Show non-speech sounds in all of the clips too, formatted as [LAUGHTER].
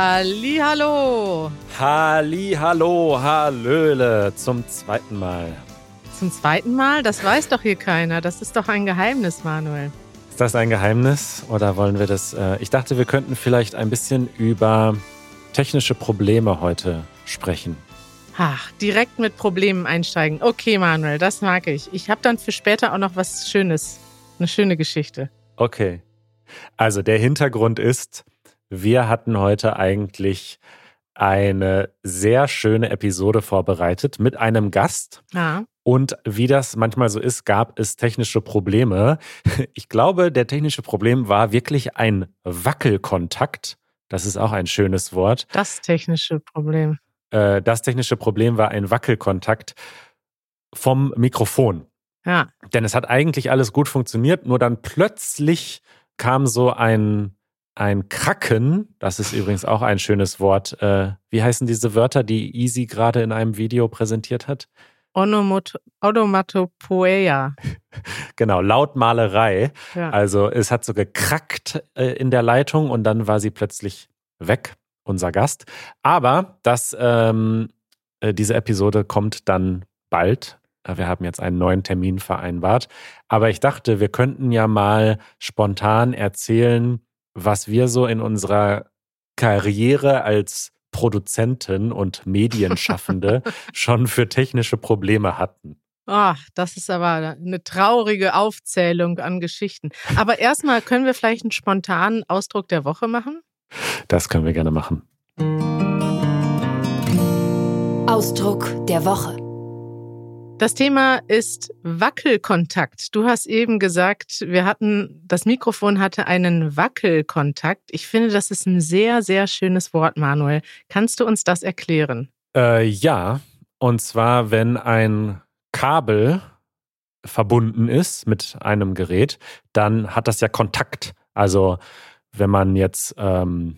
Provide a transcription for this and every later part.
Hallihallo. Hallihallo, Hallöle zum zweiten Mal. Zum zweiten Mal? Das weiß doch hier keiner. Das ist doch ein Geheimnis, Manuel. Ist das ein Geheimnis oder wollen wir das? Äh, ich dachte, wir könnten vielleicht ein bisschen über technische Probleme heute sprechen. Ach, direkt mit Problemen einsteigen. Okay, Manuel, das mag ich. Ich habe dann für später auch noch was Schönes. Eine schöne Geschichte. Okay. Also der Hintergrund ist, wir hatten heute eigentlich eine sehr schöne Episode vorbereitet mit einem Gast. Ja. Und wie das manchmal so ist, gab es technische Probleme. [LAUGHS] Ich glaube, der technische Problem war wirklich ein Wackelkontakt. Das ist auch ein schönes Wort. Das technische Problem. Äh, das technische Problem war ein Wackelkontakt vom Mikrofon. Ja. Denn es hat eigentlich alles gut funktioniert, nur dann plötzlich kam so ein ein Kracken, das ist übrigens auch ein schönes Wort. Äh, wie heißen diese Wörter, die Easy gerade in einem Video präsentiert hat? Onomatopoeia. [LAUGHS] genau, Lautmalerei. Ja. Also es hat so gekrackt äh, in der Leitung und dann war sie plötzlich weg, unser Gast. Aber das, ähm, äh, diese Episode kommt dann bald. Äh, Wir haben jetzt einen neuen Termin vereinbart. Aber ich dachte, wir könnten ja mal spontan erzählen, was wir so in unserer Karriere als Produzenten und Medienschaffende [LAUGHS] schon für technische Probleme hatten. Ach, das ist aber eine traurige Aufzählung an Geschichten. Aber erstmal können wir vielleicht einen spontanen Ausdruck der Woche machen? Das können wir gerne machen. Ausdruck der Woche. Das Thema ist Wackelkontakt. Du hast eben gesagt, wir hatten, das Mikrofon hatte einen Wackelkontakt. Ich finde, das ist ein sehr, sehr schönes Wort, Manuel. Kannst du uns das erklären? Äh, ja, und zwar, wenn ein Kabel verbunden ist mit einem Gerät, dann hat das ja Kontakt. Also wenn man jetzt ähm,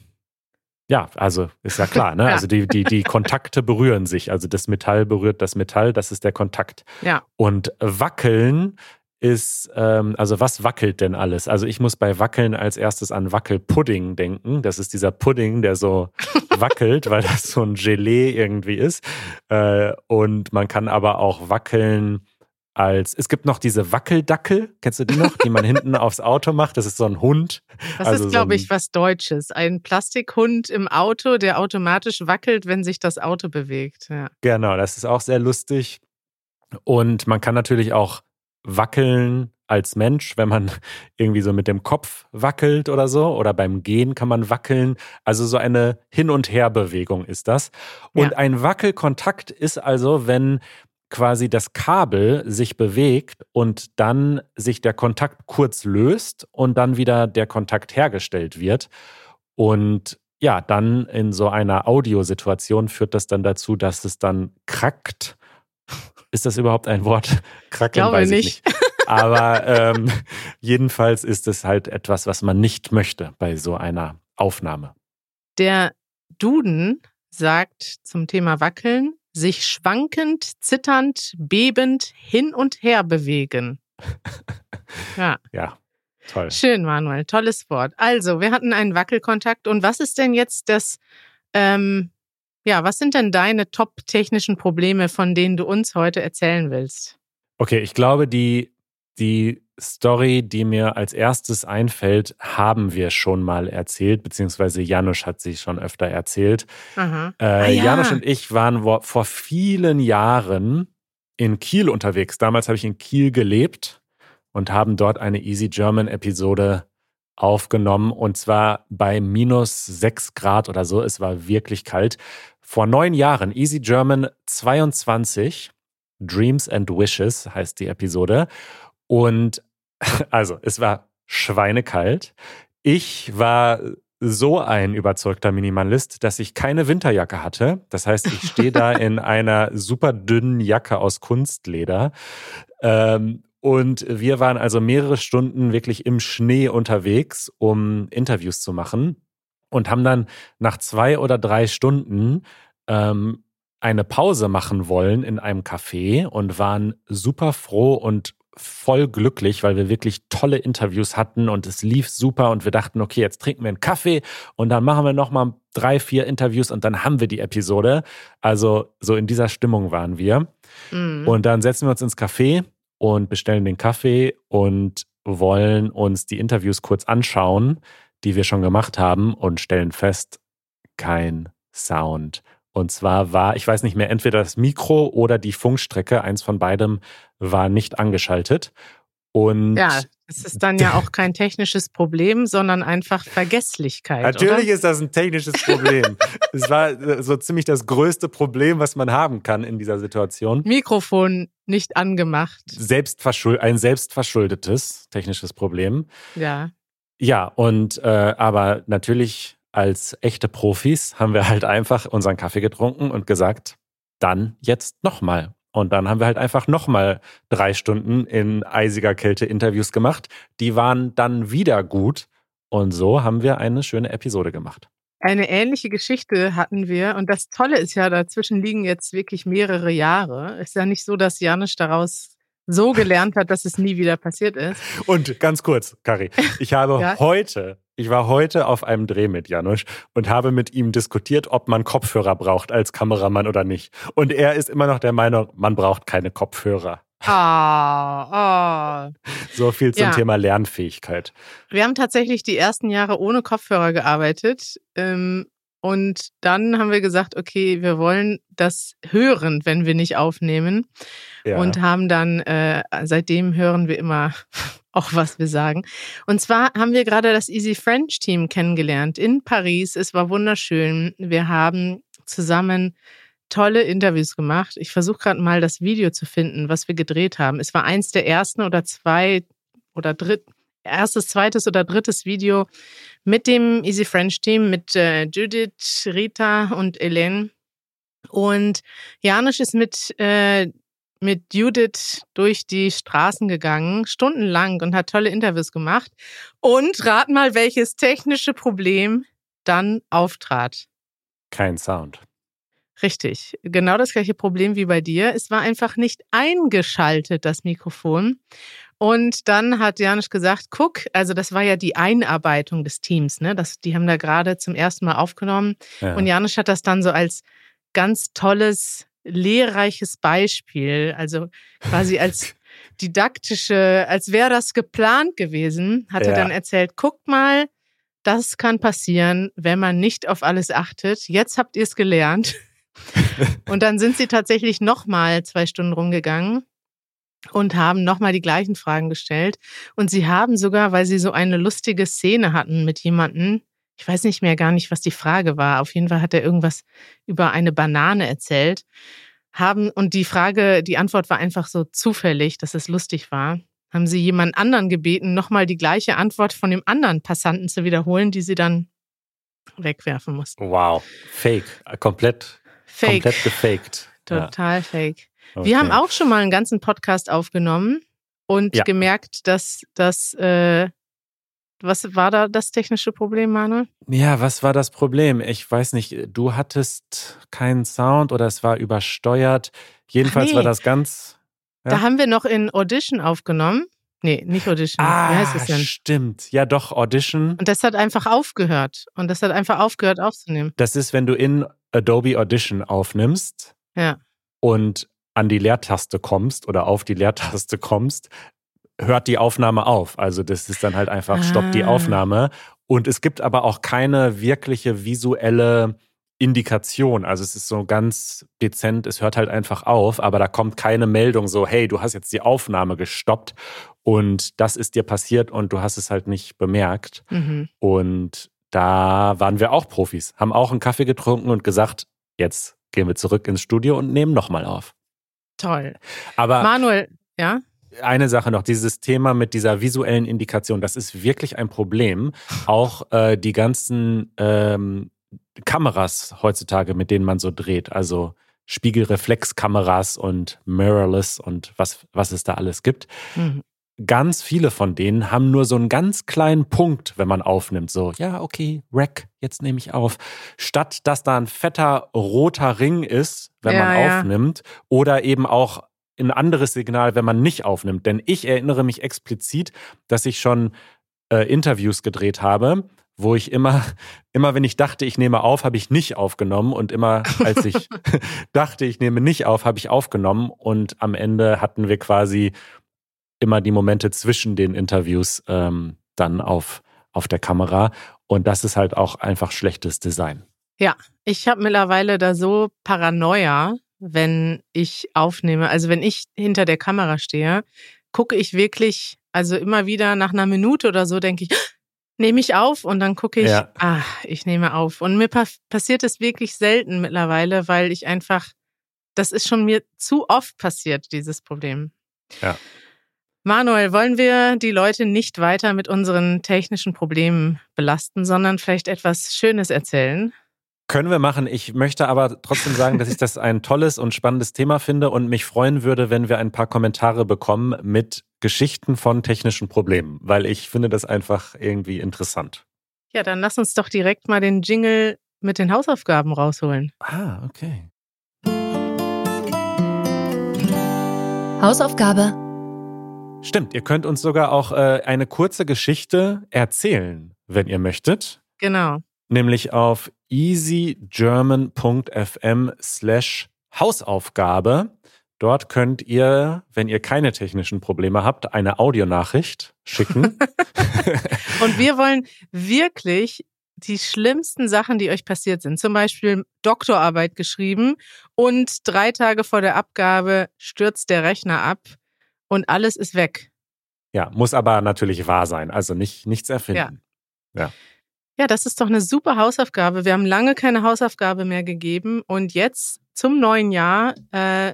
ja, also ist ja klar, ne? [LAUGHS] Ja. Also die, die, die Kontakte berühren sich. Also das Metall berührt das Metall, das ist der Kontakt. Ja. Und wackeln ist, ähm, also was wackelt denn alles? Also ich muss bei Wackeln als erstes an Wackelpudding denken. Das ist dieser Pudding, der so [LAUGHS] wackelt, weil das so ein Gelee irgendwie ist. Äh, und man kann aber auch wackeln als, es gibt noch diese Wackeldackel, kennst du die noch, die man [LAUGHS] hinten aufs Auto macht? Das ist so ein Hund. Das Also ist, so glaube ein- ich, was Deutsches. Ein Plastikhund im Auto, der automatisch wackelt, wenn sich das Auto bewegt. Ja. Genau, das ist auch sehr lustig. Und man kann natürlich auch wackeln als Mensch, wenn man [LAUGHS] irgendwie so mit dem Kopf wackelt oder so. Oder beim Gehen kann man wackeln. Also so eine Hin- und Herbewegung ist das. Und Ja. ein Wackelkontakt ist also, wenn quasi das Kabel sich bewegt und dann sich der Kontakt kurz löst und dann wieder der Kontakt hergestellt wird. Und ja, dann in so einer Audiosituation führt das dann dazu, dass es dann krackt. Ist das überhaupt ein Wort? Kracken Glaube weiß ich nicht. nicht. Aber ähm, jedenfalls ist es halt etwas, was man nicht möchte bei so einer Aufnahme. Der Duden sagt zum Thema Wackeln, sich schwankend, zitternd, bebend hin und her bewegen. [LAUGHS] Ja, Ja, toll. schön, Manuel. Tolles Wort. Also, wir hatten einen Wackelkontakt. Und was ist denn jetzt das, ähm, ja, was sind denn deine top-technischen Probleme, von denen du uns heute erzählen willst? Okay, ich glaube, die, die Story, die mir als erstes einfällt, haben wir schon mal erzählt, beziehungsweise Janusz hat sie schon öfter erzählt. Aha. Äh, Ah, ja. Janusz und ich waren vor vielen Jahren in Kiel unterwegs. Damals habe ich in Kiel gelebt und haben dort eine Easy German Episode aufgenommen und zwar bei minus sechs Grad oder so. Es war wirklich kalt. Vor neun Jahren, Easy German 22, Dreams and Wishes heißt die Episode. Und [LAUGHS] also, es war schweinekalt. Ich war so ein überzeugter Minimalist, dass ich keine Winterjacke hatte. Das heißt, ich stehe da in [LAUGHS] einer super dünnen Jacke aus Kunstleder. Ähm, und wir waren also mehrere Stunden wirklich im Schnee unterwegs, um Interviews zu machen. Und haben dann nach zwei oder drei Stunden ähm, eine Pause machen wollen in einem Café und waren super froh und voll glücklich, weil wir wirklich tolle Interviews hatten und es lief super und wir dachten, okay, jetzt trinken wir einen Kaffee und dann machen wir nochmal drei, vier Interviews und dann haben wir die Episode. Also so in dieser Stimmung waren wir. Mhm. Und dann setzen wir uns ins Café und bestellen den Kaffee und wollen uns die Interviews kurz anschauen, die wir schon gemacht haben und stellen fest, kein Sound. Und zwar war, ich weiß nicht mehr, entweder das Mikro oder die Funkstrecke, eins von beidem war nicht angeschaltet. Und ja, es ist dann ja [LAUGHS] auch kein technisches Problem, sondern einfach Vergesslichkeit. Natürlich oder? ist das ein technisches Problem. [LAUGHS] es war äh, so ziemlich das größte Problem, was man haben kann in dieser Situation. Mikrofon nicht angemacht. Selbstverschuld ein selbstverschuldetes technisches Problem. Ja. Ja, und äh, aber natürlich als echte Profis haben wir halt einfach unseren Kaffee getrunken und gesagt, dann jetzt nochmal. Und dann haben wir halt einfach nochmal drei Stunden in eisiger Kälte Interviews gemacht. Die waren dann wieder gut. Und so haben wir eine schöne Episode gemacht. Eine ähnliche Geschichte hatten wir. Und das Tolle ist ja, dazwischen liegen jetzt wirklich mehrere Jahre. Ist ja nicht so, dass Janusz daraus so gelernt hat, dass es nie wieder passiert ist. Und ganz kurz, Kari, ich habe [LAUGHS] ja? heute ich war heute auf einem Dreh mit Janusz und habe mit ihm diskutiert, ob man Kopfhörer braucht als Kameramann oder nicht. Und er ist immer noch der Meinung, man braucht keine Kopfhörer. Ah, oh, [LAUGHS] oh. So viel zum ja. Thema Lernfähigkeit. Wir haben tatsächlich die ersten Jahre ohne Kopfhörer gearbeitet. Ähm, und dann haben wir gesagt, okay, wir wollen das hören, wenn wir nicht aufnehmen. Ja. Und haben dann, äh, seitdem hören wir immer auch, was wir sagen. Und zwar haben wir gerade das Easy French Team kennengelernt in Paris. Es war wunderschön. Wir haben zusammen tolle Interviews gemacht. Ich versuche gerade mal das Video zu finden, was wir gedreht haben. Es war eins der ersten oder zwei oder dritt, erstes, zweites oder drittes Video mit dem Easy French Team, mit äh, Judith, Rita und Elaine. Und Janusz ist mit, äh, mit Judith durch die Straßen gegangen, stundenlang und hat tolle Interviews gemacht. Und rat mal, welches technische Problem dann auftrat. Kein Sound. Richtig. Genau das gleiche Problem wie bei dir. Es war einfach nicht eingeschaltet, das Mikrofon. Und dann hat Janusz gesagt, guck, also das war ja die Einarbeitung des Teams, ne? Das, die haben da gerade zum ersten Mal aufgenommen. Ja. Und Janusz hat das dann so als ganz tolles, lehrreiches Beispiel, also quasi als [LAUGHS] didaktische, als wäre das geplant gewesen, hat ja. er dann erzählt, guck mal, das kann passieren, wenn man nicht auf alles achtet. Jetzt habt ihr es gelernt. [LAUGHS] und dann sind sie tatsächlich nochmal zwei Stunden rumgegangen und haben nochmal die gleichen Fragen gestellt. Und sie haben sogar, weil sie so eine lustige Szene hatten mit jemandem, ich weiß nicht mehr gar nicht, was die Frage war. Auf jeden Fall hat er irgendwas über eine Banane erzählt. Haben, und die Frage, die Antwort war einfach so zufällig, dass es lustig war. Haben sie jemand anderen gebeten, nochmal die gleiche Antwort von dem anderen Passanten zu wiederholen, die sie dann wegwerfen mussten. Wow. Fake. Komplett, Fake. komplett gefaked. [LAUGHS] Total ja. fake. Okay. Wir haben auch schon mal einen ganzen Podcast aufgenommen und ja. gemerkt, dass das, äh, was war da das technische Problem, Manuel? Ja, was war das Problem? Ich weiß nicht, du hattest keinen Sound oder es war übersteuert. Jedenfalls nee. war das ganz. Ja? Da haben wir noch in Audition aufgenommen. Nee, nicht Audition. Ah, Wie heißt es denn? Stimmt. Ja, doch, Audition. Und das hat einfach aufgehört. Und das hat einfach aufgehört aufzunehmen. Das ist, wenn du in Adobe Audition aufnimmst. Ja. Und an die Leertaste kommst oder auf die Leertaste [LAUGHS] kommst, hört die Aufnahme auf. Also das ist dann halt einfach, ah. stoppt die ah. Aufnahme. Und es gibt aber auch keine wirkliche visuelle Indikation. Also es ist so ganz dezent, es hört halt einfach auf, aber da kommt keine Meldung so, hey, du hast jetzt die Aufnahme gestoppt und das ist dir passiert und du hast es halt nicht bemerkt. Mhm. Und da waren wir auch Profis, haben auch einen Kaffee getrunken und gesagt, jetzt gehen wir zurück ins Studio und nehmen nochmal auf. Toll. Aber Manuel, ja? Eine Sache noch, dieses Thema mit dieser visuellen Indikation, das ist wirklich ein Problem. Auch äh, die ganzen ähm, Kameras heutzutage, mit denen man so dreht, also Spiegelreflexkameras und Mirrorless und was, was es da alles gibt. Mhm. Ganz viele von denen haben nur so einen ganz kleinen Punkt, wenn man aufnimmt. So, ja, okay, Rack, jetzt nehme ich auf. Statt dass da ein fetter roter Ring ist, wenn ja, man aufnimmt, oder eben auch ein anderes Signal, wenn man nicht aufnimmt. Denn ich erinnere mich explizit, dass ich schon äh, Interviews gedreht habe, wo ich immer, [LAUGHS] immer wenn ich dachte, ich nehme auf, habe ich nicht aufgenommen und immer als ich [LAUGHS] [LAUGHS] dachte, ich nehme nicht auf, habe ich aufgenommen und am Ende hatten wir quasi immer die Momente zwischen den Interviews ähm, dann auf, auf der Kamera und das ist halt auch einfach schlechtes Design. Ja, ich habe mittlerweile da so Paranoia, wenn ich aufnehme. Also wenn ich hinter der Kamera stehe, gucke ich wirklich, also immer wieder nach einer Minute oder so denke ich, nehme ich auf und dann gucke ich, ja. ah, ich nehme auf. Und mir pa passiert es wirklich selten mittlerweile, weil ich einfach, das ist schon mir zu oft passiert, dieses Problem. Ja. Manuel, wollen wir die Leute nicht weiter mit unseren technischen Problemen belasten, sondern vielleicht etwas Schönes erzählen? Können wir machen. Ich möchte aber trotzdem sagen, dass ich das ein tolles und spannendes Thema finde und mich freuen würde, wenn wir ein paar Kommentare bekommen mit Geschichten von technischen Problemen, weil ich finde das einfach irgendwie interessant. Ja, dann lass uns doch direkt mal den Jingle mit den Hausaufgaben rausholen. Ah, okay. Hausaufgabe. Stimmt, ihr könnt uns sogar auch äh, eine kurze Geschichte erzählen, wenn ihr möchtet. Genau nämlich auf easygerman.fm slash Hausaufgabe. Dort könnt ihr, wenn ihr keine technischen Probleme habt, eine Audionachricht schicken. [LAUGHS] Und wir wollen wirklich die schlimmsten Sachen, die euch passiert sind. Zum Beispiel Doktorarbeit geschrieben und drei Tage vor der Abgabe stürzt der Rechner ab und alles ist weg. Ja, muss aber natürlich wahr sein, also nicht nichts erfinden. Ja. ja. Ja, das ist doch eine super Hausaufgabe. Wir haben lange keine Hausaufgabe mehr gegeben und jetzt zum neuen Jahr äh,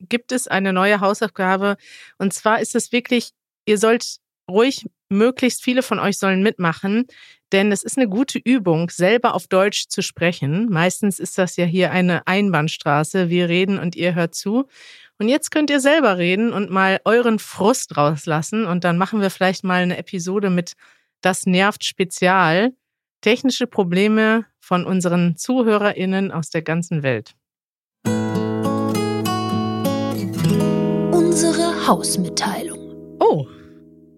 gibt es eine neue Hausaufgabe. Und zwar ist es wirklich, ihr sollt ruhig, möglichst viele von euch sollen mitmachen, denn es ist eine gute Übung, selber auf Deutsch zu sprechen. Meistens ist das ja hier eine Einbahnstraße. Wir reden und ihr hört zu. Und jetzt könnt ihr selber reden und mal euren Frust rauslassen. Und dann machen wir vielleicht mal eine Episode mit Das nervt Spezial technische Probleme von unseren ZuhörerInnen aus der ganzen Welt. Unsere Hausmitteilung. Oh.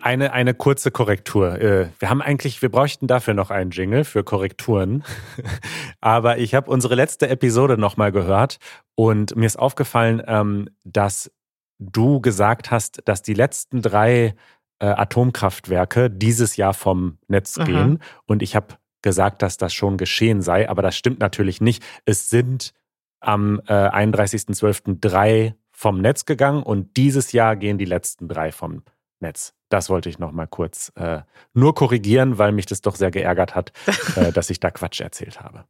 Eine, eine kurze Korrektur. Äh, wir haben eigentlich, wir bräuchten dafür noch einen Jingle für Korrekturen. [LAUGHS] Aber ich habe unsere letzte Episode nochmal gehört und mir ist aufgefallen, ähm, dass du gesagt hast, dass die letzten drei äh, Atomkraftwerke dieses Jahr vom Netz gehen. Aha. Und ich habe gesagt, dass das schon geschehen sei, aber das stimmt natürlich nicht. Es sind am äh, 31.12. drei vom Netz gegangen und dieses Jahr gehen die letzten drei vom Netz. Das wollte ich noch mal kurz äh, nur korrigieren, weil mich das doch sehr geärgert hat, [LAUGHS] äh, dass ich da Quatsch erzählt habe.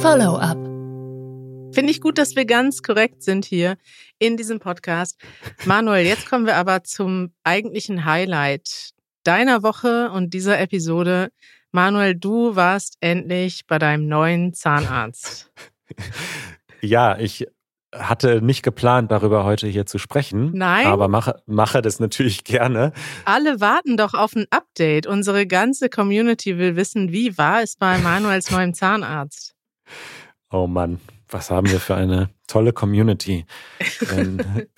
Follow-up. Finde ich gut, dass wir ganz korrekt sind hier in diesem Podcast. Manuel, jetzt kommen wir aber zum eigentlichen Highlight deiner Woche und dieser Episode. Manuel, du warst endlich bei deinem neuen Zahnarzt. [LAUGHS] ja, ich hatte nicht geplant, darüber heute hier zu sprechen. Nein. Aber mache, mache das natürlich gerne. Alle warten doch auf ein Update. Unsere ganze Community will wissen, wie war es bei Manuels neuem Zahnarzt? Oh Mann, was haben wir für eine tolle Community, [LAUGHS] wenn,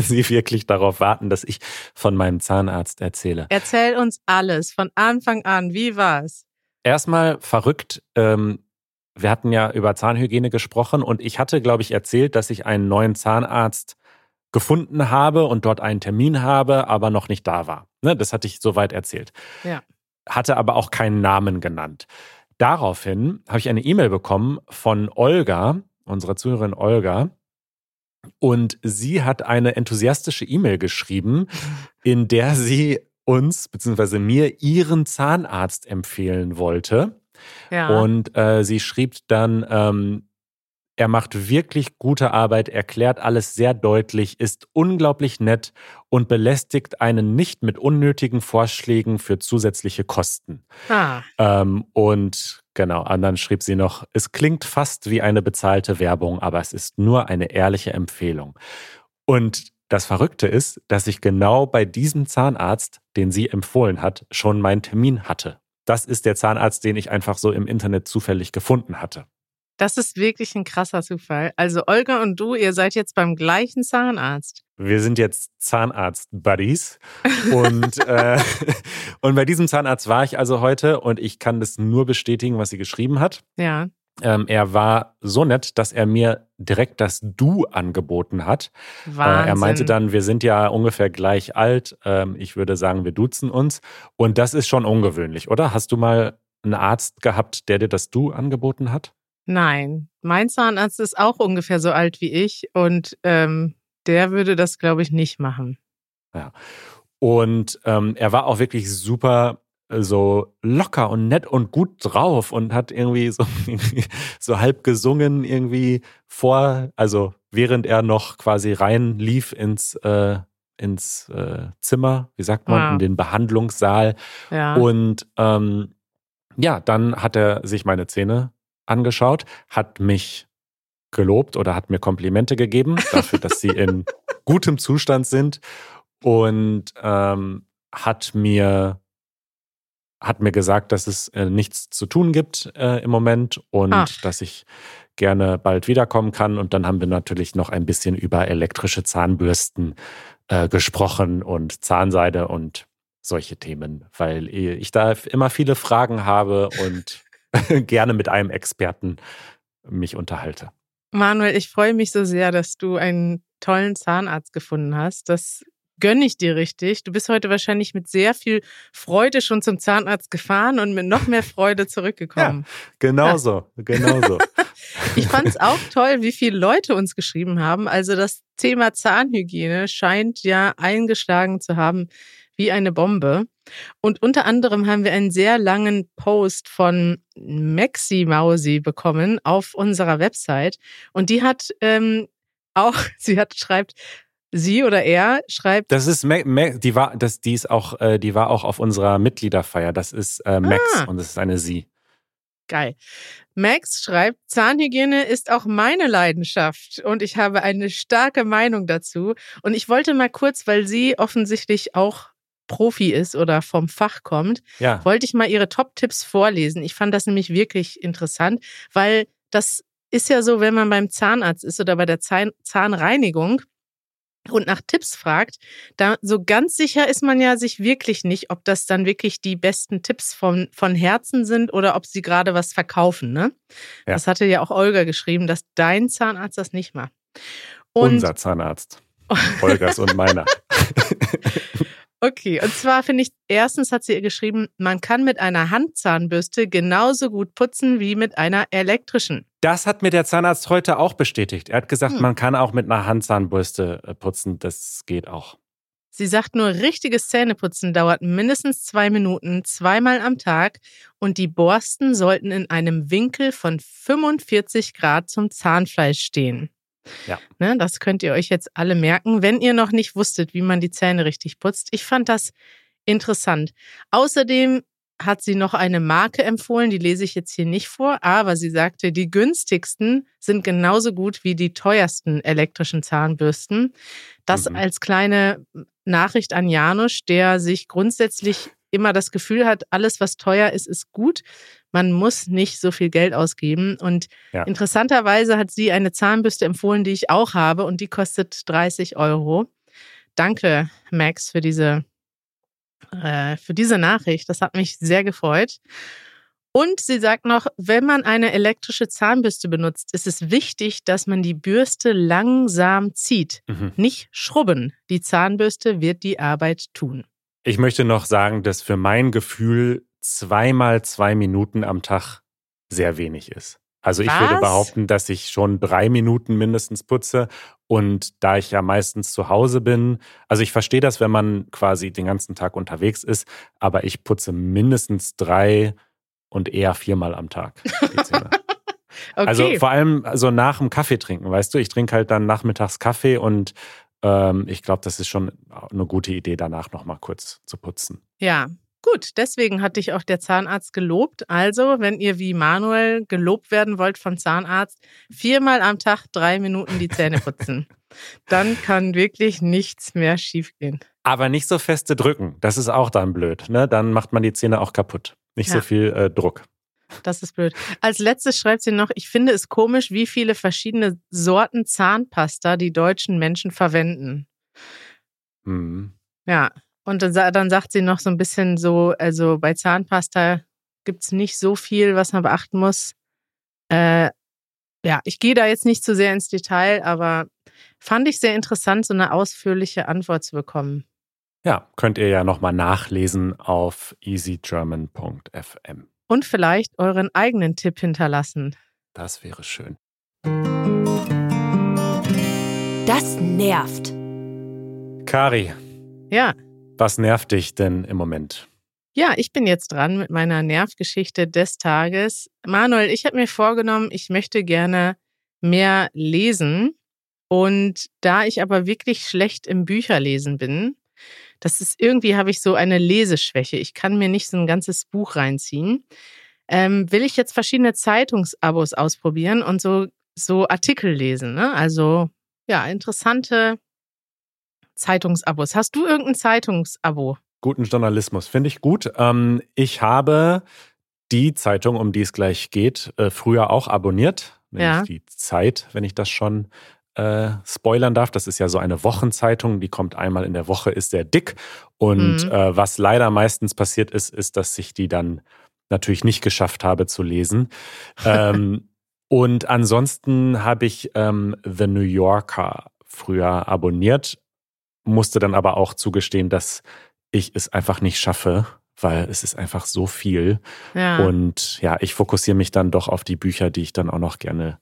Sie wirklich darauf warten, dass ich von meinem Zahnarzt erzähle. Erzähl uns alles von Anfang an. Wie war's? Erstmal verrückt. Ähm, wir hatten ja über Zahnhygiene gesprochen und ich hatte, glaube ich, erzählt, dass ich einen neuen Zahnarzt gefunden habe und dort einen Termin habe, aber noch nicht da war. Ne, das hatte ich soweit erzählt. Ja. Hatte aber auch keinen Namen genannt. Daraufhin habe ich eine E-Mail bekommen von Olga, unserer Zuhörerin Olga. Und sie hat eine enthusiastische E-Mail geschrieben, [LAUGHS] in der sie uns bzw. mir ihren Zahnarzt empfehlen wollte. Ja. Und äh, sie schrieb dann, ähm, er macht wirklich gute Arbeit, erklärt alles sehr deutlich, ist unglaublich nett und belästigt einen nicht mit unnötigen Vorschlägen für zusätzliche Kosten. Ah. Ähm, und genau, und dann schrieb sie noch, es klingt fast wie eine bezahlte Werbung, aber es ist nur eine ehrliche Empfehlung. Und das Verrückte ist, dass ich genau bei diesem Zahnarzt, den sie empfohlen hat, schon meinen Termin hatte. Das ist der Zahnarzt, den ich einfach so im Internet zufällig gefunden hatte. Das ist wirklich ein krasser Zufall. Also Olga und du, ihr seid jetzt beim gleichen Zahnarzt. Wir sind jetzt Zahnarzt-Buddies. [LAUGHS] und, äh, und bei diesem Zahnarzt war ich also heute und ich kann das nur bestätigen, was sie geschrieben hat. Ja. Ähm, er war so nett, dass er mir direkt das Du angeboten hat. Wahnsinn. Äh, er meinte dann, wir sind ja ungefähr gleich alt. Ähm, ich würde sagen, wir duzen uns. Und das ist schon ungewöhnlich, oder? Hast du mal einen Arzt gehabt, der dir das Du angeboten hat? Nein, mein Zahnarzt ist auch ungefähr so alt wie ich und ähm, der würde das, glaube ich, nicht machen. Ja. Und ähm, er war auch wirklich super äh, so locker und nett und gut drauf und hat irgendwie so, [LAUGHS] so halb gesungen irgendwie vor, also während er noch quasi rein lief ins, äh, ins äh, Zimmer, wie sagt man, Wow. in den Behandlungssaal. Ja. Und ähm, ja, dann hat er sich meine Zähne angeschaut, hat mich gelobt oder hat mir Komplimente gegeben dafür, dass sie in [LAUGHS] gutem Zustand sind und ähm, hat mir hat mir gesagt, dass es äh, nichts zu tun gibt äh, im Moment und Ach. dass ich gerne bald wiederkommen kann. Und dann haben wir natürlich noch ein bisschen über elektrische Zahnbürsten äh, gesprochen und Zahnseide und solche Themen, weil ich da immer viele Fragen habe und [LAUGHS] gerne mit einem Experten mich unterhalte. Manuel, ich freue mich so sehr, dass du einen tollen Zahnarzt gefunden hast. Das gönne ich dir richtig. Du bist heute wahrscheinlich mit sehr viel Freude schon zum Zahnarzt gefahren und mit noch mehr [LAUGHS] Freude zurückgekommen. Genauso, genauso. [LAUGHS] Ich fand es auch toll, wie viele Leute uns geschrieben haben. Also das Thema Zahnhygiene scheint ja eingeschlagen zu haben wie eine Bombe. Und unter anderem haben wir einen sehr langen Post von Maxi Mausi bekommen auf unserer Website. Und die hat ähm, auch, [LAUGHS] sie hat schreibt, sie oder er schreibt, Das ist Ma Ma die war, das, die ist auch, äh, die war auch auf unserer Mitgliederfeier. Das ist äh, Max Ah. und das ist eine Sie. Geil. Max schreibt, Zahnhygiene ist auch meine Leidenschaft und ich habe eine starke Meinung dazu. Und ich wollte mal kurz, weil sie offensichtlich auch Profi ist oder vom Fach kommt, Ja. wollte ich mal ihre Top-Tipps vorlesen. Ich fand das nämlich wirklich interessant, weil das ist ja so, wenn man beim Zahnarzt ist oder bei der Zahn Zahnreinigung und nach Tipps fragt, da so ganz sicher ist man ja sich wirklich nicht, ob das dann wirklich die besten Tipps von, von Herzen sind oder ob sie gerade was verkaufen. Ne? Ja. Das hatte ja auch Olga geschrieben, dass dein Zahnarzt das nicht macht. Und Unser Zahnarzt. Holgers und meiner. [LAUGHS] Okay, und zwar finde ich, erstens hat sie ihr geschrieben, man kann mit einer Handzahnbürste genauso gut putzen wie mit einer elektrischen. Das hat mir der Zahnarzt heute auch bestätigt. Er hat gesagt, Hm. man kann auch mit einer Handzahnbürste äh, putzen. Das geht auch. Sie sagt nur, richtiges Zähneputzen dauert mindestens zwei Minuten, zweimal am Tag und die Borsten sollten in einem Winkel von 45 Grad zum Zahnfleisch stehen. Ja. Ne, das könnt ihr euch jetzt alle merken, wenn ihr noch nicht wusstet, wie man die Zähne richtig putzt. Ich fand das interessant. Außerdem hat sie noch eine Marke empfohlen, die lese ich jetzt hier nicht vor, aber sie sagte, die günstigsten sind genauso gut wie die teuersten elektrischen Zahnbürsten. Das Mhm. als kleine Nachricht an Janusz, der sich grundsätzlich immer das Gefühl hat, alles, was teuer ist, ist gut. Man muss nicht so viel Geld ausgeben. Und Ja. interessanterweise hat sie eine Zahnbürste empfohlen, die ich auch habe, und die kostet 30 Euro. Danke, Max, für diese, äh, für diese Nachricht. Das hat mich sehr gefreut. Und sie sagt noch, wenn man eine elektrische Zahnbürste benutzt, ist es wichtig, dass man die Bürste langsam zieht. Mhm. Nicht schrubben. Die Zahnbürste wird die Arbeit tun. Ich möchte noch sagen, dass für mein Gefühl zweimal zwei Minuten am Tag sehr wenig ist. Also ich würde Was? behaupten, dass ich schon drei Minuten mindestens putze. Und da ich ja meistens zu Hause bin, also ich verstehe das, wenn man quasi den ganzen Tag unterwegs ist, aber ich putze mindestens drei und eher viermal am Tag. [LAUGHS] Okay. Also vor allem so nach dem Kaffee trinken, weißt du, ich trinke halt dann nachmittags Kaffee und ich glaube, das ist schon eine gute Idee, danach nochmal kurz zu putzen. Ja, gut. Deswegen hat dich auch der Zahnarzt gelobt. Also, wenn ihr wie Manuel gelobt werden wollt von Zahnarzt, viermal am Tag drei Minuten die Zähne putzen. [LAUGHS] Dann kann wirklich nichts mehr schiefgehen. Aber nicht so feste drücken, das ist auch dann blöd. Ne? Dann macht man die Zähne auch kaputt. Nicht so Ja. viel äh, Druck. Das ist blöd. Als letztes schreibt sie noch, ich finde es komisch, wie viele verschiedene Sorten Zahnpasta die deutschen Menschen verwenden. Mhm. Ja, und dann, dann sagt sie noch so ein bisschen so, also bei Zahnpasta gibt es nicht so viel, was man beachten muss. Äh, ja, ich gehe da jetzt nicht zu sehr ins Detail, aber fand ich sehr interessant, so eine ausführliche Antwort zu bekommen. Ja, könnt ihr ja nochmal nachlesen auf easygerman.fm. Und vielleicht euren eigenen Tipp hinterlassen. Das wäre schön. Das nervt. Kari, Ja, was nervt dich denn im Moment? Ja, ich bin jetzt dran mit meiner Nervgeschichte des Tages. Manuel, ich habe mir vorgenommen, ich möchte gerne mehr lesen. Und da ich aber wirklich schlecht im Bücherlesen bin, das ist irgendwie habe ich so eine Leseschwäche. Ich kann mir nicht so ein ganzes Buch reinziehen. Ähm, will ich jetzt verschiedene Zeitungsabos ausprobieren und so, so Artikel lesen. Ne? Also ja, interessante Zeitungsabos. Hast du irgendein Zeitungsabo? Guten Journalismus finde ich gut. Ähm, ich habe die Zeitung, um die es gleich geht, äh, früher auch abonniert. Nämlich Ja. die Zeit, wenn ich das schon äh, spoilern darf. Das ist ja so eine Wochenzeitung, die kommt einmal in der Woche, ist sehr dick. Und Mhm. äh, was leider meistens passiert ist, ist, dass ich die dann natürlich nicht geschafft habe zu lesen. [LAUGHS] ähm, und ansonsten habe ich ähm, The New Yorker früher abonniert, musste dann aber auch zugestehen, dass ich es einfach nicht schaffe, weil es ist einfach so viel. Ja. Und ja, ich fokussiere mich dann doch auf die Bücher, die ich dann auch noch gerne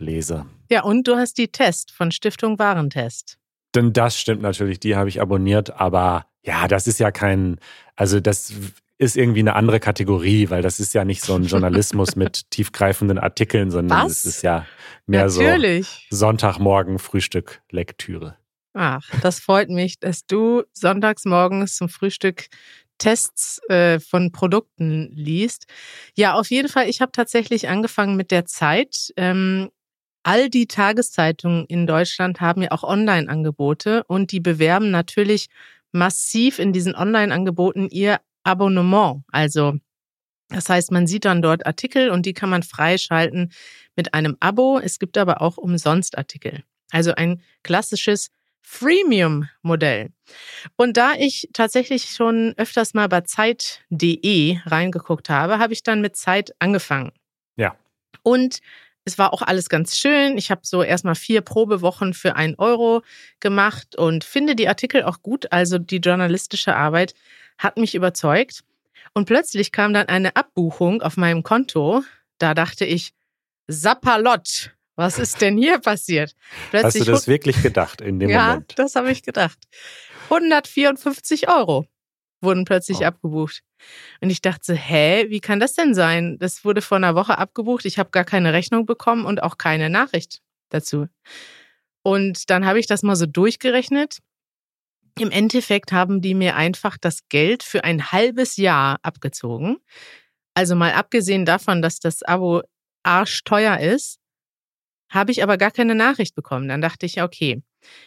lese. Ja, und du hast die Test von Stiftung Warentest. Denn das stimmt natürlich, die habe ich abonniert, aber ja, das ist ja kein, also das ist irgendwie eine andere Kategorie, weil das ist ja nicht so ein Journalismus mit [LAUGHS] tiefgreifenden Artikeln, sondern Was? es ist ja mehr Natürlich. so Sonntagmorgen Frühstück Lektüre. Ach, das freut mich, dass du sonntags morgens zum Frühstück Tests äh, von Produkten liest. Ja, auf jeden Fall. Ich habe tatsächlich angefangen mit der Zeit. Ähm, all die Tageszeitungen in Deutschland haben ja auch Online-Angebote und die bewerben natürlich massiv in diesen Online-Angeboten ihr Abonnement. Also das heißt, man sieht dann dort Artikel und die kann man freischalten mit einem Abo. Es gibt aber auch Umsonstartikel. Also ein klassisches Freemium-Modell. Und da ich tatsächlich schon öfters mal bei Zeit.de reingeguckt habe, habe ich dann mit Zeit angefangen. Ja. Und es war auch alles ganz schön. Ich habe so erstmal vier Probewochen für einen Euro gemacht und finde die Artikel auch gut. Also die journalistische Arbeit hat mich überzeugt. Und plötzlich kam dann eine Abbuchung auf meinem Konto. Da dachte ich, Sapperlott, was ist denn hier passiert? Hast du das wirklich gedacht in dem [LAUGHS] ja, Moment? das habe ich gedacht. 154 Euro wurden plötzlich Oh. abgebucht. Und ich dachte, so, hä, wie kann das denn sein? Das wurde vor einer Woche abgebucht. Ich habe gar keine Rechnung bekommen und auch keine Nachricht dazu. Und dann habe ich das mal so durchgerechnet. Im Endeffekt haben die mir einfach das Geld für ein halbes Jahr abgezogen. Also mal abgesehen davon, dass das Abo arschteuer ist, habe ich aber gar keine Nachricht bekommen. Dann dachte ich, okay,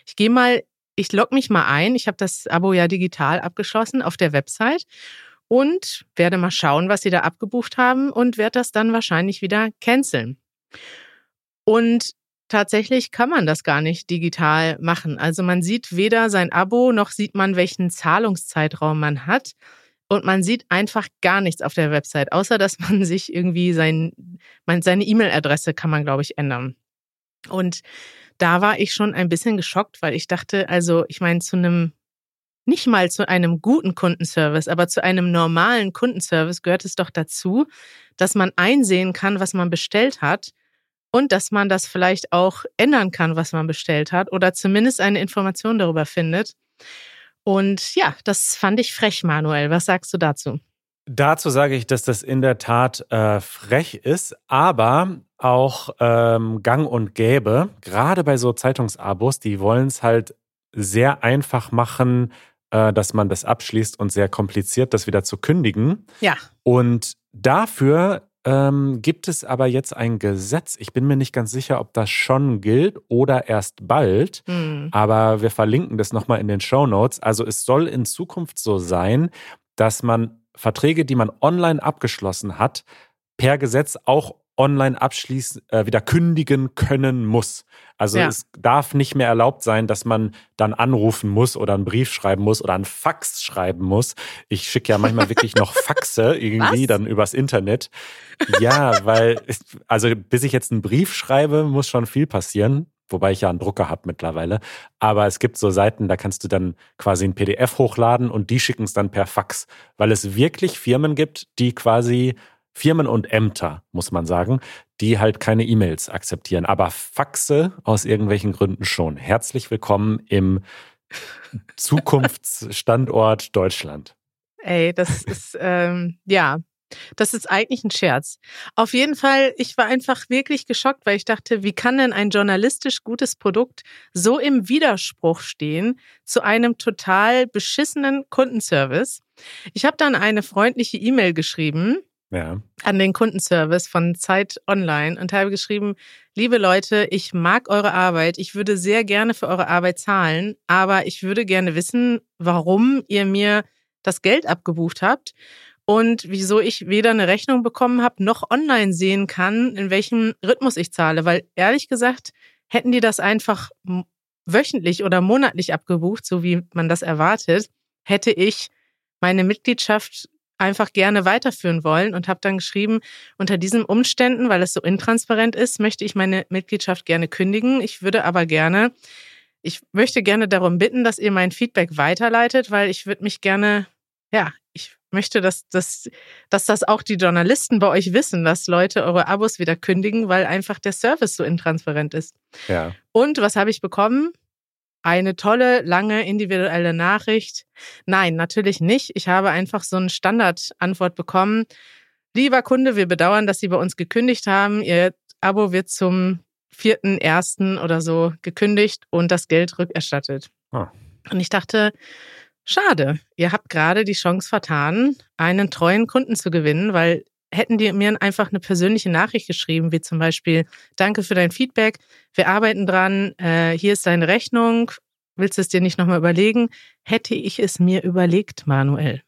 ich gehe mal, ich logge mich mal ein. Ich habe das Abo ja digital abgeschlossen auf der Website und werde mal schauen, was sie da abgebucht haben und werde das dann wahrscheinlich wieder canceln. Und tatsächlich kann man das gar nicht digital machen. Also man sieht weder sein Abo noch sieht man, welchen Zahlungszeitraum man hat. Und man sieht einfach gar nichts auf der Website, außer dass man [LAUGHS] sich irgendwie sein, seine E-Mail-Adresse kann man, glaube ich, ändern. Und da war ich schon ein bisschen geschockt, weil ich dachte, also ich meine, zu einem, nicht mal zu einem guten Kundenservice, aber zu einem normalen Kundenservice gehört es doch dazu, dass man einsehen kann, was man bestellt hat und dass man das vielleicht auch ändern kann, was man bestellt hat oder zumindest eine Information darüber findet. Und ja, das fand ich frech, Manuel. Was sagst du dazu? Dazu sage ich, dass das in der Tat äh, frech ist, aber auch ähm, gang und gäbe. Gerade bei so Zeitungsabos, die wollen es halt sehr einfach machen, dass man das abschließt und sehr kompliziert, das wieder zu kündigen. Ja. Und dafür ähm, gibt es aber jetzt ein Gesetz. Ich bin mir nicht ganz sicher, ob das schon gilt oder erst bald. Hm. Aber wir verlinken das nochmal in den Show Notes. Also es soll in Zukunft so sein, dass man Verträge, die man online abgeschlossen hat, per Gesetz auch online abschließen, äh, wieder kündigen können muss. Also Ja. es darf nicht mehr erlaubt sein, dass man dann anrufen muss oder einen Brief schreiben muss oder einen Fax schreiben muss. Ich schicke ja manchmal wirklich noch [LAUGHS] Faxe irgendwie Was? dann übers Internet. Ja, weil, also bis ich jetzt einen Brief schreibe, muss schon viel passieren. Wobei ich ja einen Drucker habe mittlerweile. Aber es gibt so Seiten, da kannst du dann quasi ein PDF hochladen und die schicken es dann per Fax. Weil es wirklich Firmen gibt, die quasi Firmen und Ämter, muss man sagen, die halt keine E-Mails akzeptieren. Aber Faxe aus irgendwelchen Gründen schon. Herzlich willkommen im [LAUGHS] Zukunftsstandort Deutschland. Ey, das ist, ähm, ja, das ist eigentlich ein Scherz. Auf jeden Fall, ich war einfach wirklich geschockt, weil ich dachte, wie kann denn ein journalistisch gutes Produkt so im Widerspruch stehen zu einem total beschissenen Kundenservice? Ich habe dann eine freundliche E-Mail geschrieben Ja. an den Kundenservice von Zeit Online und habe geschrieben, liebe Leute, ich mag eure Arbeit, ich würde sehr gerne für eure Arbeit zahlen, aber ich würde gerne wissen, warum ihr mir das Geld abgebucht habt und wieso ich weder eine Rechnung bekommen habe, noch online sehen kann, in welchem Rhythmus ich zahle. Weil ehrlich gesagt, hätten die das einfach wöchentlich oder monatlich abgebucht, so wie man das erwartet, hätte ich meine Mitgliedschaft einfach gerne weiterführen wollen und habe dann geschrieben, unter diesen Umständen, weil es so intransparent ist, möchte ich meine Mitgliedschaft gerne kündigen. Ich würde aber gerne, ich möchte gerne darum bitten, dass ihr mein Feedback weiterleitet, weil ich würde mich gerne, ja, ich möchte, dass, dass, dass das auch die Journalisten bei euch wissen, dass Leute eure Abos wieder kündigen, weil einfach der Service so intransparent ist. Ja. Und was habe ich bekommen? Eine tolle, lange, individuelle Nachricht. Nein, natürlich nicht. Ich habe einfach so eine Standardantwort bekommen. Lieber Kunde, wir bedauern, dass Sie bei uns gekündigt haben. Ihr Abo wird zum vierten, ersten oder so gekündigt und das Geld rückerstattet. Ah. Und ich dachte, schade, ihr habt gerade die Chance vertan, einen treuen Kunden zu gewinnen, weil hätten die mir einfach eine persönliche Nachricht geschrieben, wie zum Beispiel, danke für dein Feedback, wir arbeiten dran, äh, hier ist deine Rechnung, willst du es dir nicht nochmal überlegen? Hätte ich es mir überlegt, Manuel.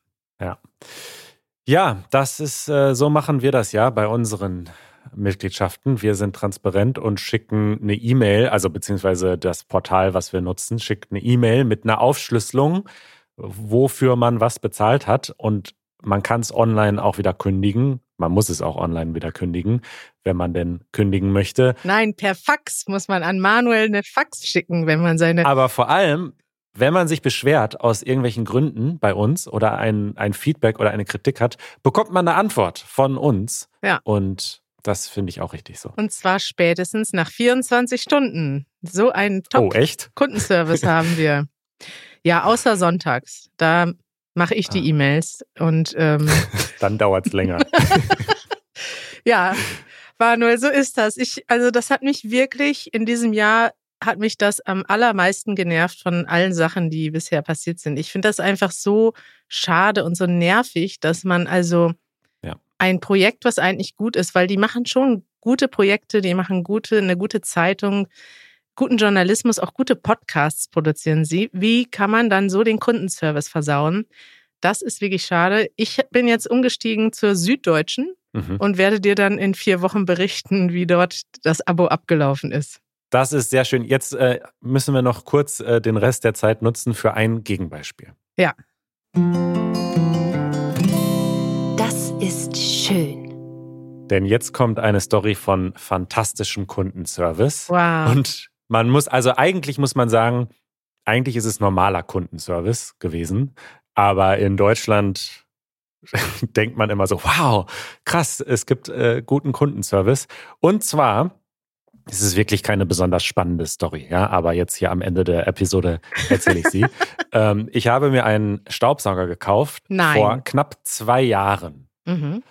Ja, das ist, äh, so machen wir das ja bei unseren Mitgliedschaften. Wir sind transparent und schicken eine E-Mail, also beziehungsweise das Portal, was wir nutzen, schickt eine E-Mail mit einer Aufschlüsselung, wofür man was bezahlt hat und man kann es online auch wieder kündigen. Man muss es auch online wieder kündigen, wenn man denn kündigen möchte. Nein, per Fax muss man an Manuel eine Fax schicken, wenn man seine. Aber vor allem, wenn man sich beschwert aus irgendwelchen Gründen bei uns oder ein, ein Feedback oder eine Kritik hat, bekommt man eine Antwort von uns. Ja. Und das finde ich auch richtig so. Und zwar spätestens nach 24 Stunden. So einen Oh, echt? Top-Kundenservice haben wir. [LAUGHS] Ja, außer sonntags. Da mache ich die Ah. E-Mails. Und ähm, [LAUGHS] Dann dauert es länger. [LAUGHS] ja, Manuel, so ist das. Ich, also das hat mich wirklich in diesem Jahr hat mich das am allermeisten genervt von allen Sachen, die bisher passiert sind. Ich finde das einfach so schade und so nervig, dass man also Ja. ein Projekt, was eigentlich gut ist, weil die machen schon gute Projekte, die machen gute, eine gute Zeitung, guten Journalismus, auch gute Podcasts produzieren sie. Wie kann man dann so den Kundenservice versauen? Das ist wirklich schade. Ich bin jetzt umgestiegen zur Süddeutschen Mhm. und werde dir dann in vier Wochen berichten, wie dort das Abo abgelaufen ist. Das ist sehr schön. Jetzt äh, müssen wir noch kurz äh, den Rest der Zeit nutzen für ein Gegenbeispiel. Das ist schön. Denn jetzt kommt eine Story von fantastischem Kundenservice. Wow. Und man muss, also eigentlich muss man sagen, eigentlich ist es normaler Kundenservice gewesen. Aber in Deutschland [LAUGHS] denkt man immer so, wow, krass, es gibt äh, guten Kundenservice. Und zwar, es ist wirklich keine besonders spannende Story, ja, aber jetzt hier am Ende der Episode erzähle ich sie. [LAUGHS] ähm, ich habe mir einen Staubsauger gekauft Nein. vor knapp zwei Jahren. Mhm.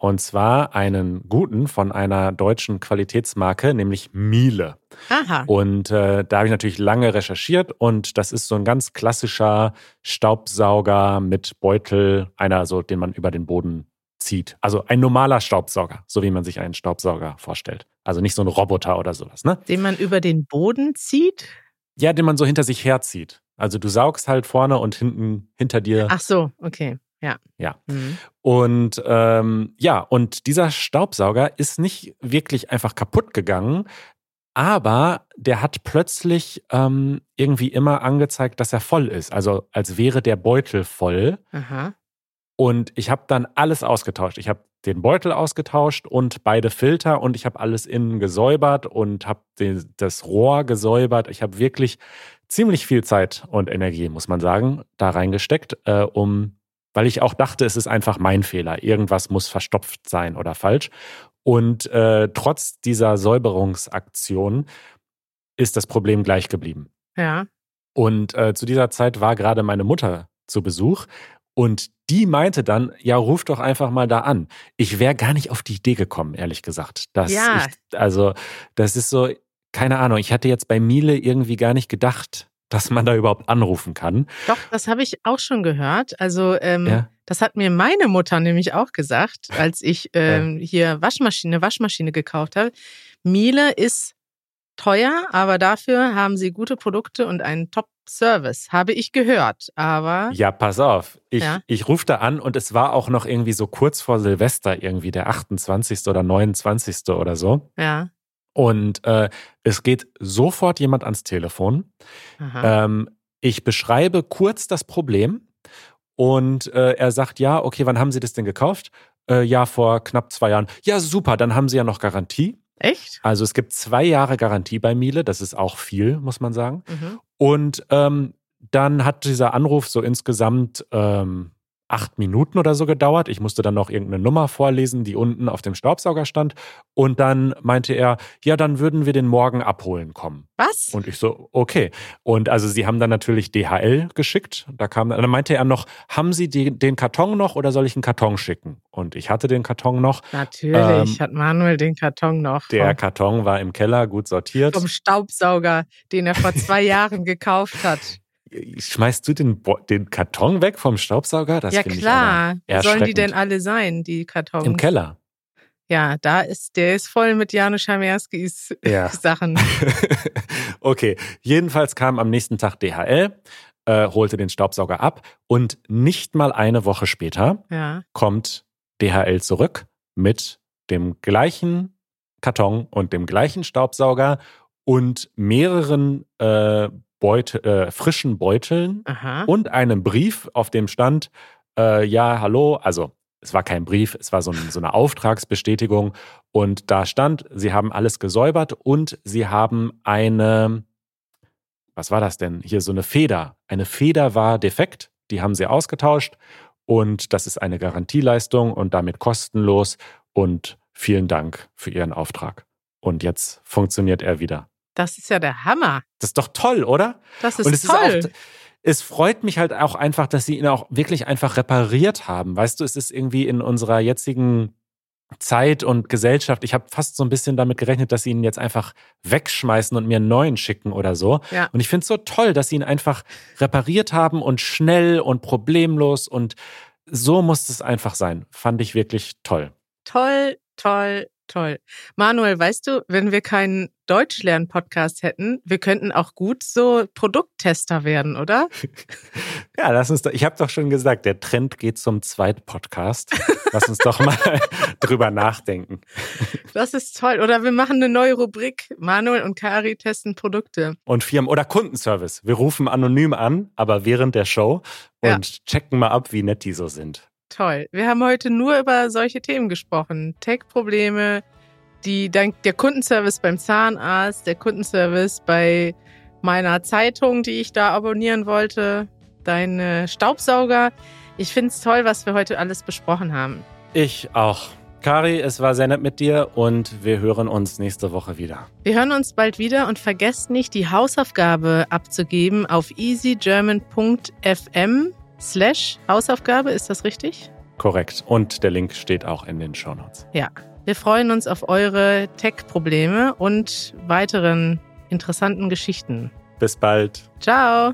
Und zwar einen guten von einer deutschen Qualitätsmarke, nämlich Miele. Aha. Und äh, da habe ich natürlich lange recherchiert und das ist so ein ganz klassischer Staubsauger mit Beutel, einer so, den man über den Boden zieht. Also ein normaler Staubsauger, so wie man sich einen Staubsauger vorstellt. Also nicht so ein Roboter oder sowas, ne? Den man über den Boden zieht? Ja, den man so hinter sich herzieht. Also du saugst halt vorne und hinten hinter dir Ach so, okay. Ja. Ja. Mhm. Und ähm, ja, und dieser Staubsauger ist nicht wirklich einfach kaputt gegangen, aber der hat plötzlich ähm, irgendwie immer angezeigt, dass er voll ist. Also als wäre der Beutel voll. Aha. Und ich habe dann alles ausgetauscht. Ich habe den Beutel ausgetauscht und beide Filter und ich habe alles innen gesäubert und habe das Rohr gesäubert. Ich habe wirklich ziemlich viel Zeit und Energie, muss man sagen, da reingesteckt, äh, um, weil ich auch dachte, es ist einfach mein Fehler. Irgendwas muss verstopft sein oder falsch. Und äh, trotz dieser Säuberungsaktion ist das Problem gleich geblieben. Ja. Und äh, zu dieser Zeit war gerade meine Mutter zu Besuch und die meinte dann, ja, ruf doch einfach mal da an. Ich wäre gar nicht auf die Idee gekommen, ehrlich gesagt. Dass Ja. ich, also, das ist so, keine Ahnung, ich hatte jetzt bei Miele irgendwie gar nicht gedacht, dass man da überhaupt anrufen kann. Doch, das habe ich auch schon gehört. Also, ähm, Ja. das hat mir meine Mutter nämlich auch gesagt, als ich [LAUGHS] ähm, hier Waschmaschine, Waschmaschine gekauft habe. Miele ist teuer, aber dafür haben sie gute Produkte und einen Top-Service, habe ich gehört. Aber Ja, pass auf. Ich, Ja. ich rufe da an und es war auch noch irgendwie so kurz vor Silvester, irgendwie der 28. oder 29. oder so. ja, Und äh, es geht sofort jemand ans Telefon. Ähm, ich beschreibe kurz das Problem und äh, er sagt, ja, okay, wann haben Sie das denn gekauft? Äh, ja, vor knapp zwei Jahren. Ja, super, dann haben Sie ja noch Garantie. Echt? Also es gibt zwei Jahre Garantie bei Miele, das ist auch viel, muss man sagen. Mhm. Und ähm, dann hat dieser Anruf so insgesamt ähm, acht Minuten oder so gedauert. Ich musste dann noch irgendeine Nummer vorlesen, die unten auf dem Staubsauger stand. Und dann meinte er, ja, dann würden wir den morgen abholen kommen. Was? Und ich so, okay. Und also sie haben dann natürlich DHL geschickt. Da kam, dann meinte er noch, haben Sie die, den Karton noch oder soll ich einen Karton schicken? Und ich hatte den Karton noch. Natürlich Ähm, hat Manuel den Karton noch Der Karton war im Keller gut sortiert. vom Staubsauger, den er vor [LAUGHS] zwei Jahren gekauft hat. Schmeißt du den, Bo den Karton weg vom Staubsauger? Das ja klar. Wo sollen die denn alle sein, die Kartons? Im Keller. Ja, da ist, der ist voll mit Janusz Schamerskis Ja. [LAUGHS] Sachen. [LAUGHS] okay, jedenfalls kam am nächsten Tag DHL, äh, holte den Staubsauger ab und nicht mal eine Woche später Ja. kommt DHL zurück mit dem gleichen Karton und dem gleichen Staubsauger und mehreren äh, Beute, äh, frischen Beuteln Aha. und einem Brief, auf dem stand, äh, ja, hallo, also es war kein Brief, es war so, ein, so eine Auftragsbestätigung und da stand, sie haben alles gesäubert und sie haben eine, was war das denn? Hier so eine Feder. Eine Feder war defekt, die haben sie ausgetauscht und das ist eine Garantieleistung und damit kostenlos und vielen Dank für Ihren Auftrag. Und jetzt funktioniert er wieder. Das ist ja der Hammer. Das ist doch toll, oder? Das ist und es toll. ist auch, es freut mich halt auch einfach, dass sie ihn auch wirklich einfach repariert haben. Weißt du, es ist irgendwie in unserer jetzigen Zeit und Gesellschaft, ich habe fast so ein bisschen damit gerechnet, dass sie ihn jetzt einfach wegschmeißen und mir einen neuen schicken oder so. Ja. Und ich finde es so toll, dass sie ihn einfach repariert haben und schnell und problemlos und so muss es einfach sein. Fand ich wirklich toll. Toll, toll, toll. Manuel, weißt du, wenn wir keinen Deutschlern-Podcast hätten, wir könnten auch gut so Produkttester werden, oder? [LAUGHS] Ja, lass uns doch, ich habe doch schon gesagt, der Trend geht zum Zweitpodcast. Lass uns doch mal [LAUGHS] drüber nachdenken. [LAUGHS] Das ist toll. Oder wir machen eine neue Rubrik. Manuel und Kari testen Produkte. Und Firmen oder Kundenservice. Wir rufen anonym an, aber während der Show Ja. und checken mal ab, wie nett die so sind. Toll. Wir haben heute nur über solche Themen gesprochen. Tech-Probleme, die, dank der Kundenservice beim Zahnarzt, der Kundenservice bei meiner Zeitung, die ich da abonnieren wollte, deine Staubsauger. Ich finde es toll, was wir heute alles besprochen haben. Ich auch. Kari, es war sehr nett mit dir und wir hören uns nächste Woche wieder. Wir hören uns bald wieder und vergesst nicht, die Hausaufgabe abzugeben auf easygerman.fm slash Hausaufgabe. Ist das richtig? Korrekt. Und der Link steht auch in den Shownotes. Ja. Wir freuen uns auf eure Tech-Probleme und weiteren interessanten Geschichten. Bis bald. Ciao!